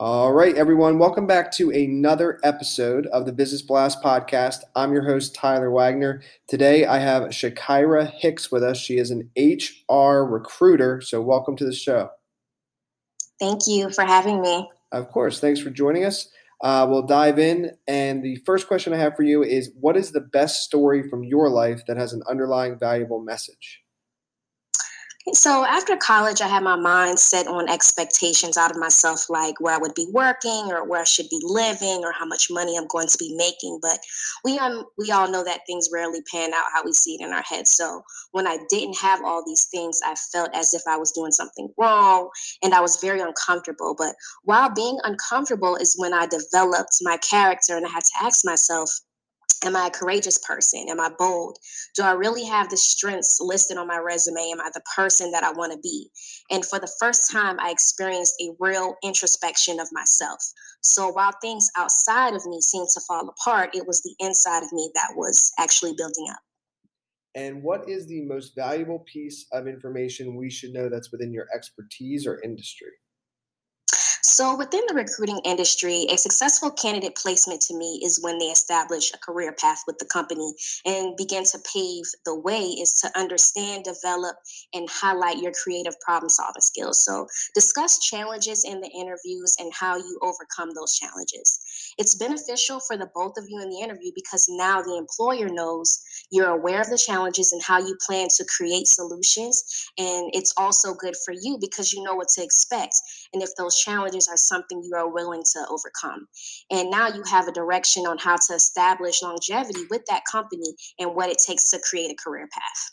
All right, everyone, welcome back to another episode of the Business Blast podcast. I'm your host, Tyler Wagner. Today I have Shakira Hicks with us. She is an HR recruiter, so welcome to the show. Thank you for having me. Of course, thanks for joining us. Uh, we'll dive in, and the first question I have for you is What is the best story from your life that has an underlying valuable message? So after college, I had my mind set on expectations out of myself, like where I would be working or where I should be living or how much money I'm going to be making. But we um we all know that things rarely pan out how we see it in our head. So when I didn't have all these things, I felt as if I was doing something wrong and I was very uncomfortable. But while being uncomfortable is when I developed my character and I had to ask myself, Am I a courageous person? Am I bold? Do I really have the strengths listed on my resume? Am I the person that I want to be? And for the first time, I experienced a real introspection of myself. So while things outside of me seemed to fall apart, it was the inside of me that was actually building up. And what is the most valuable piece of information we should know that's within your expertise or industry? So, within the recruiting industry, a successful candidate placement to me is when they establish a career path with the company and begin to pave the way is to understand, develop, and highlight your creative problem solving skills. So, discuss challenges in the interviews and how you overcome those challenges. It's beneficial for the both of you in the interview because now the employer knows you're aware of the challenges and how you plan to create solutions. And it's also good for you because you know what to expect. And if those challenges are something you are willing to overcome. And now you have a direction on how to establish longevity with that company and what it takes to create a career path.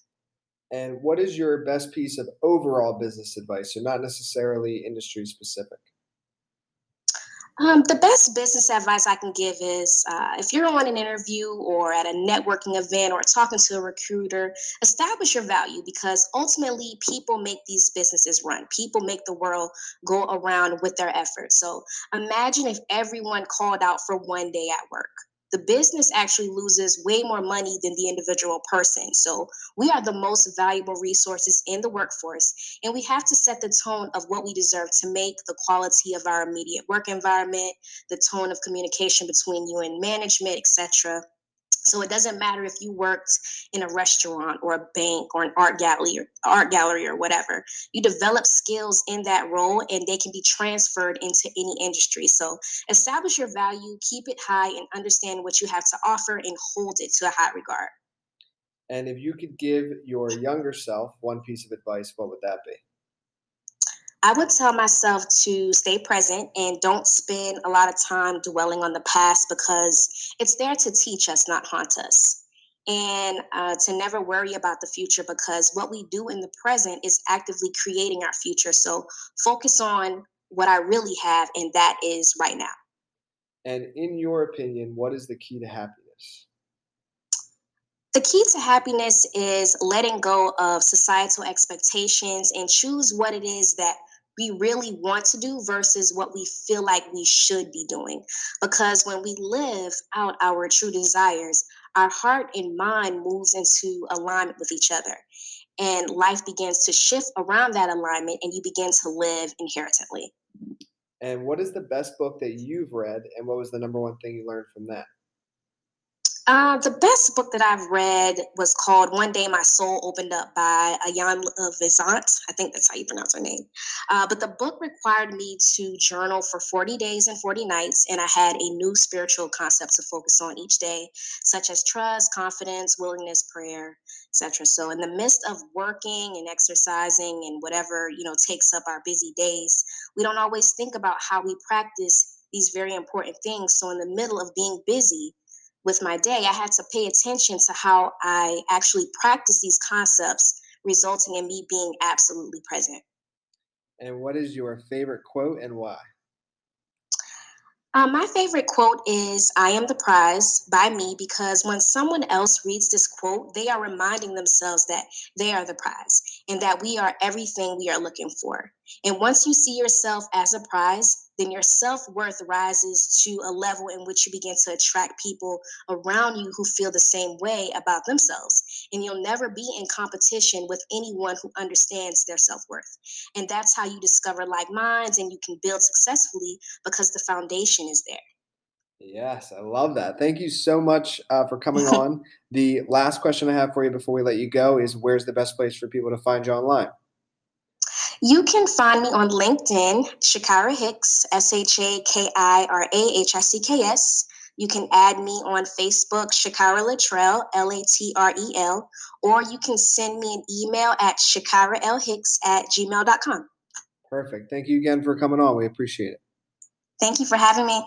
And what is your best piece of overall business advice? So, not necessarily industry specific. Um, the best business advice I can give is uh, if you're on an interview or at a networking event or talking to a recruiter, establish your value because ultimately people make these businesses run. People make the world go around with their efforts. So imagine if everyone called out for one day at work the business actually loses way more money than the individual person. So we are the most valuable resources in the workforce, and we have to set the tone of what we deserve to make the quality of our immediate work environment, the tone of communication between you and management, etc. So it doesn't matter if you worked in a restaurant or a bank or an art gallery or art gallery or whatever. You develop skills in that role and they can be transferred into any industry. So establish your value, keep it high and understand what you have to offer and hold it to a high regard. And if you could give your younger self one piece of advice, what would that be? I would tell myself to stay present and don't spend a lot of time dwelling on the past because it's there to teach us, not haunt us. And uh, to never worry about the future because what we do in the present is actively creating our future. So focus on what I really have, and that is right now. And in your opinion, what is the key to happiness? The key to happiness is letting go of societal expectations and choose what it is that we really want to do versus what we feel like we should be doing. Because when we live out our true desires, our heart and mind moves into alignment with each other. And life begins to shift around that alignment and you begin to live inherently. And what is the best book that you've read and what was the number one thing you learned from that? Uh, the best book that I've read was called One Day My Soul Opened Up by Iyanla Vanzant. I think that's how you pronounce her name. Uh, but the book required me to journal for 40 days and 40 nights, and I had a new spiritual concept to focus on each day, such as trust, confidence, willingness, prayer, etc. So, in the midst of working and exercising and whatever you know takes up our busy days, we don't always think about how we practice these very important things. So, in the middle of being busy, with my day, I had to pay attention to how I actually practice these concepts, resulting in me being absolutely present. And what is your favorite quote and why? Um, my favorite quote is I am the prize by me because when someone else reads this quote, they are reminding themselves that they are the prize and that we are everything we are looking for. And once you see yourself as a prize, then your self worth rises to a level in which you begin to attract people around you who feel the same way about themselves. And you'll never be in competition with anyone who understands their self worth. And that's how you discover like minds and you can build successfully because the foundation is there. Yes, I love that. Thank you so much uh, for coming on. The last question I have for you before we let you go is where's the best place for people to find you online? You can find me on LinkedIn, Shakira Hicks, S H A K I R A H I C K S. You can add me on Facebook, Shakira Latrell, L A T R E L, or you can send me an email at shakiralhicks at gmail.com. Perfect. Thank you again for coming on. We appreciate it. Thank you for having me.